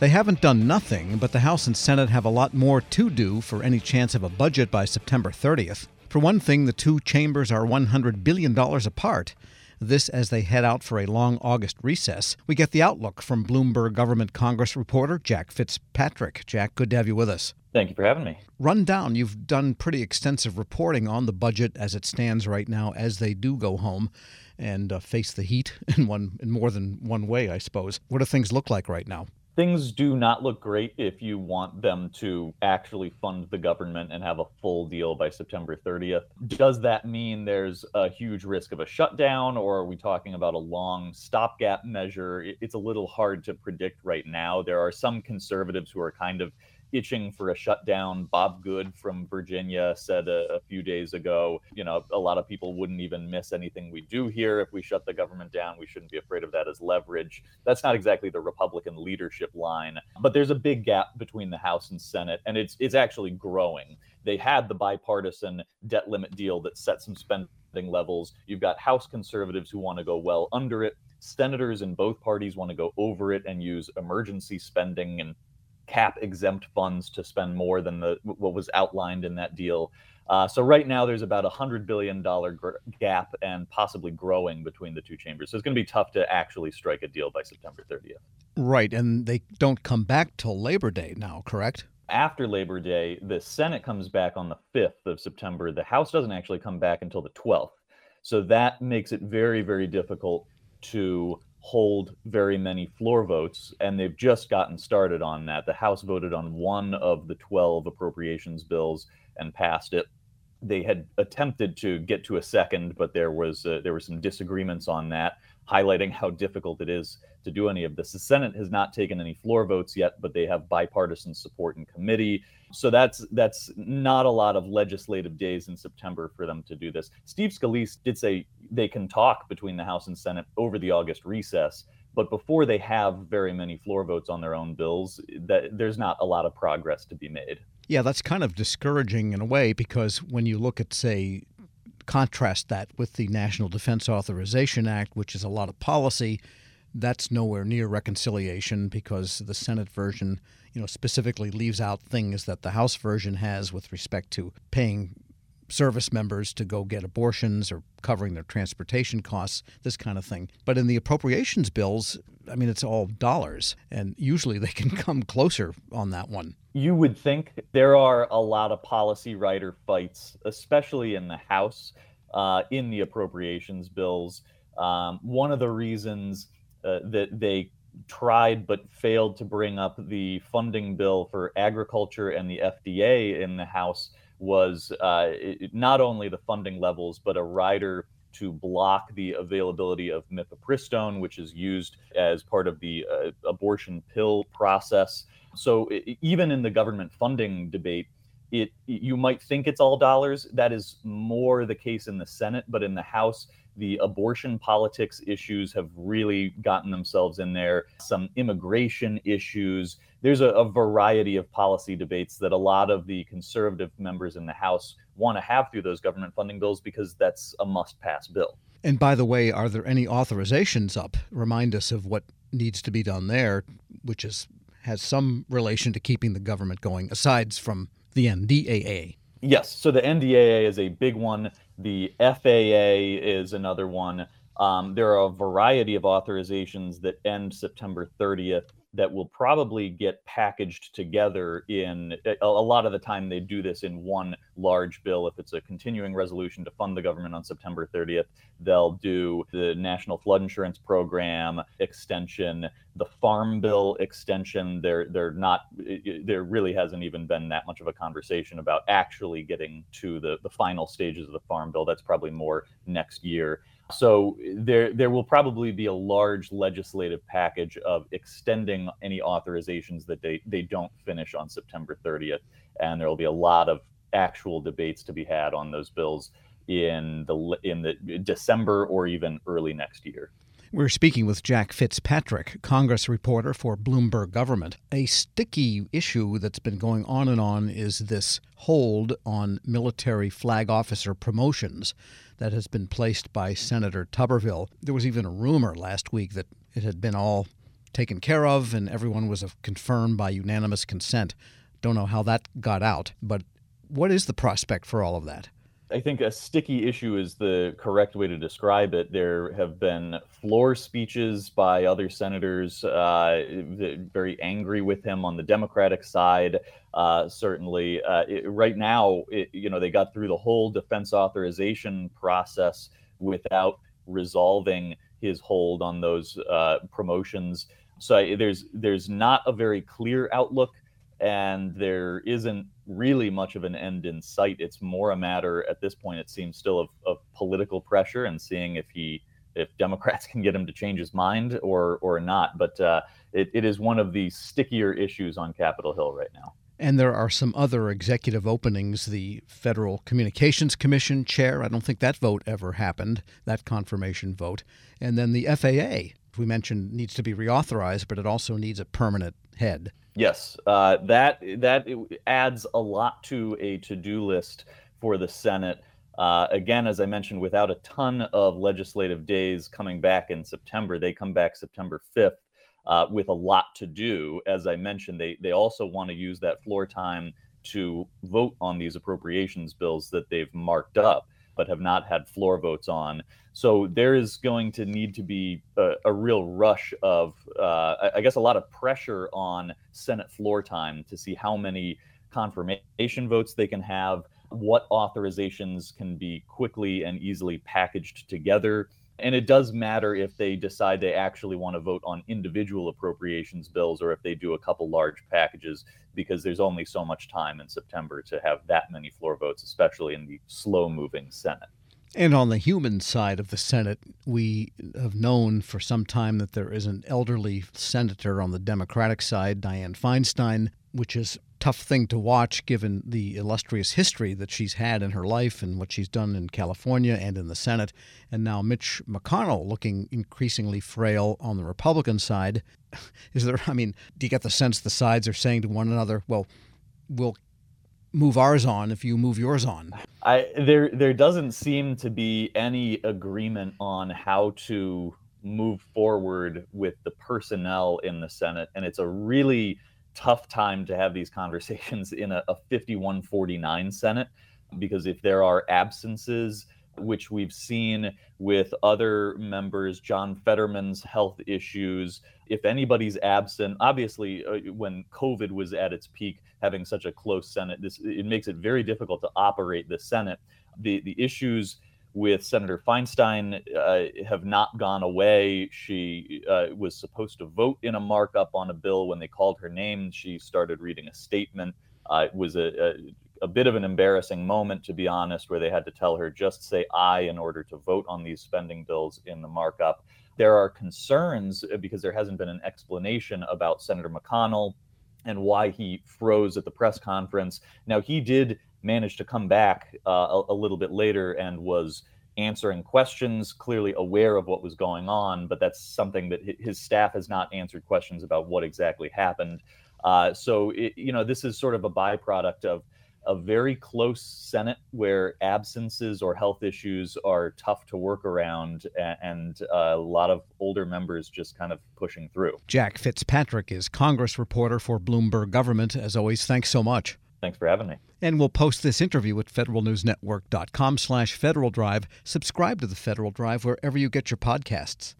They haven't done nothing, but the House and Senate have a lot more to do for any chance of a budget by September 30th. For one thing, the two chambers are $100 billion apart. This as they head out for a long August recess. We get the outlook from Bloomberg Government Congress reporter Jack Fitzpatrick. Jack, good to have you with us. Thank you for having me. Run down. You've done pretty extensive reporting on the budget as it stands right now, as they do go home and uh, face the heat in one in more than one way, I suppose. What do things look like right now? Things do not look great if you want them to actually fund the government and have a full deal by September 30th. Does that mean there's a huge risk of a shutdown, or are we talking about a long stopgap measure? It's a little hard to predict right now. There are some conservatives who are kind of itching for a shutdown. Bob Good from Virginia said a, a, few days ago, you know, a lot of people wouldn't even miss anything we do here if we shut the government down. We shouldn't be afraid of that as leverage. That's not exactly the Republican leadership line, but there's a big gap between the House and Senate, and it's it's actually growing. They had the bipartisan debt limit deal that set some spending levels. You've got House conservatives who want to go well under it. Senators in both parties want to go over it and use emergency spending and cap exempt funds to spend more than the what was outlined in that deal. Uh, so right now there's about a hundred billion dollar gr- gap and possibly growing between the two chambers. So it's going to be tough to actually strike a deal by September 30th. Right, and they don't come back till Labor Day now, correct? After Labor Day, the Senate comes back on the 5th of September. The House doesn't actually come back until the 12th. So that makes it very, very difficult to hold very many floor votes, and they've just gotten started on that. The House voted on one of the 12 appropriations bills and passed it. They had attempted to get to a second, but there was uh, there were some disagreements on that, highlighting how difficult it is to do any of this. The Senate has not taken any floor votes yet, but they have bipartisan support in committee. So that's that's not a lot of legislative days in September for them to do this. Steve Scalise did say they can talk between the House and Senate over the August recess, but before they have very many floor votes on their own bills, that there's not a lot of progress to be made. Yeah, that's kind of discouraging in a way because when you look at say contrast that with the National Defense Authorization Act, which is a lot of policy, that's nowhere near reconciliation because the Senate version, you know, specifically leaves out things that the House version has with respect to paying service members to go get abortions or covering their transportation costs, this kind of thing. But in the appropriations bills, I mean, it's all dollars, and usually they can come closer on that one. You would think there are a lot of policy rider fights, especially in the House, uh, in the appropriations bills. Um, one of the reasons uh, that they tried but failed to bring up the funding bill for agriculture and the FDA in the House was uh, not only the funding levels, but a rider to block the availability of mifepristone, which is used as part of the uh, abortion pill process. So even in the government funding debate, it you might think it's all dollars. That is more the case in the Senate, but in the House, the abortion politics issues have really gotten themselves in there. Some immigration issues. There's a, a, variety of policy debates that a lot of the conservative members in the House want to have through those government funding bills because that's a must pass bill. And by the way, are there any authorizations up? Remind us of what needs to be done there, which is has some relation to keeping the government going, aside from the NDAA. Yes. So the NDAA is a big one. The FAA is another one. Um, there are a variety of authorizations that end September 30th that will probably get packaged together in eh, a, a, lot of the time they do this in one large bill. If it's a continuing resolution to fund the government on september 30th they'll do the national flood insurance program extension the farm bill extension. They're they're not eh, eh, there really hasn't even been that much of a conversation about actually getting to the the final stages of the farm bill. That's probably more next year so there there will probably be a large legislative package of extending any authorizations that they, they don't finish on September 30th. And there will be a lot of actual debates to be had on those bills in the in the December or even early next year. We're speaking with Jack Fitzpatrick, Congress reporter for Bloomberg Government. A sticky issue that's been going on and on is this hold on military flag officer promotions that has been placed by Senator Tuberville. There was even a rumor last week that it had been all taken care of and everyone was confirmed by unanimous consent. Don't know how that got out, but what is the prospect for all of that? I think a sticky issue is the correct way to describe it. There have been floor speeches by other senators, uh, very angry with him on the Democratic side. Uh, certainly, uh, it, right now, it, you know, they got through the whole defense authorization process without resolving his hold on those uh, promotions. So there's there's not a very clear outlook and there isn't really much of an end in sight. It's more a matter at this point, it seems, still of, of political pressure and seeing if he if Democrats can get him to change his mind or or not. But uh, it, it is one of the stickier issues on Capitol Hill right now. And there are some other executive openings. The Federal Communications Commission chair, I don't think that vote ever happened, that confirmation vote. And then the FAA, we mentioned, needs to be reauthorized, but it also needs a permanent head. Yes, uh, that that adds a lot to a to-do list for the Senate. Uh, again, as I mentioned, without a ton of legislative days coming back in September, they come back September 5th uh, with a lot to do. As I mentioned, they they also want to use that floor time to vote on these appropriations bills that they've marked up but have not had floor votes on. So there is going to need to be a, a real rush of, uh, I guess, a lot of pressure on Senate floor time to see how many confirmation votes they can have, what authorizations can be quickly and easily packaged together. And it does matter if they decide they actually want to vote on individual appropriations bills or if they do a couple large packages, because there's only so much time in September to have that many floor votes, especially in the slow moving Senate. And on the human side of the Senate, we have known for some time that there is an elderly senator on the Democratic side, Dianne Feinstein, which is tough thing to watch given the illustrious history that she's had in her life and what she's done in California and in the Senate. And now Mitch McConnell looking increasingly frail on the Republican side. Is there, I mean, do you get the sense the sides are saying to one another, well, we'll move ours on if you move yours on. I there there doesn't seem to be any agreement on how to move forward with the personnel in the Senate, and it's a really tough time to have these conversations in a, a 51-49 Senate because if there are absences which we've seen with other members, John Fetterman's health issues. If anybody's absent, obviously, uh, when COVID was at its peak, having such a close Senate, this it makes it very difficult to operate the Senate. The the issues with Senator Feinstein uh, have not gone away. She uh, was supposed to vote in a markup on a bill. When they called her name, she started reading a statement. Uh, it was a, a, a bit of an embarrassing moment, to be honest, where they had to tell her just say aye in order to vote on these spending bills in the markup. There are concerns uh, because there hasn't been an explanation about Senator McConnell and why he froze at the press conference. Now, he did manage to come back uh, a, a little bit later and was answering questions, clearly aware of what was going on, but that's something that his staff has not answered questions about what exactly happened. Uh, so, it, you know, this is sort of a byproduct of a very close Senate where absences or health issues are tough to work around, and a lot of older members just kind of pushing through. Jack Fitzpatrick is Congress reporter for Bloomberg Government. As always, thanks so much. Thanks for having me. And we'll post this interview at federalnewsnetwork.com slash Federal Drive. Subscribe to the Federal Drive wherever you get your podcasts.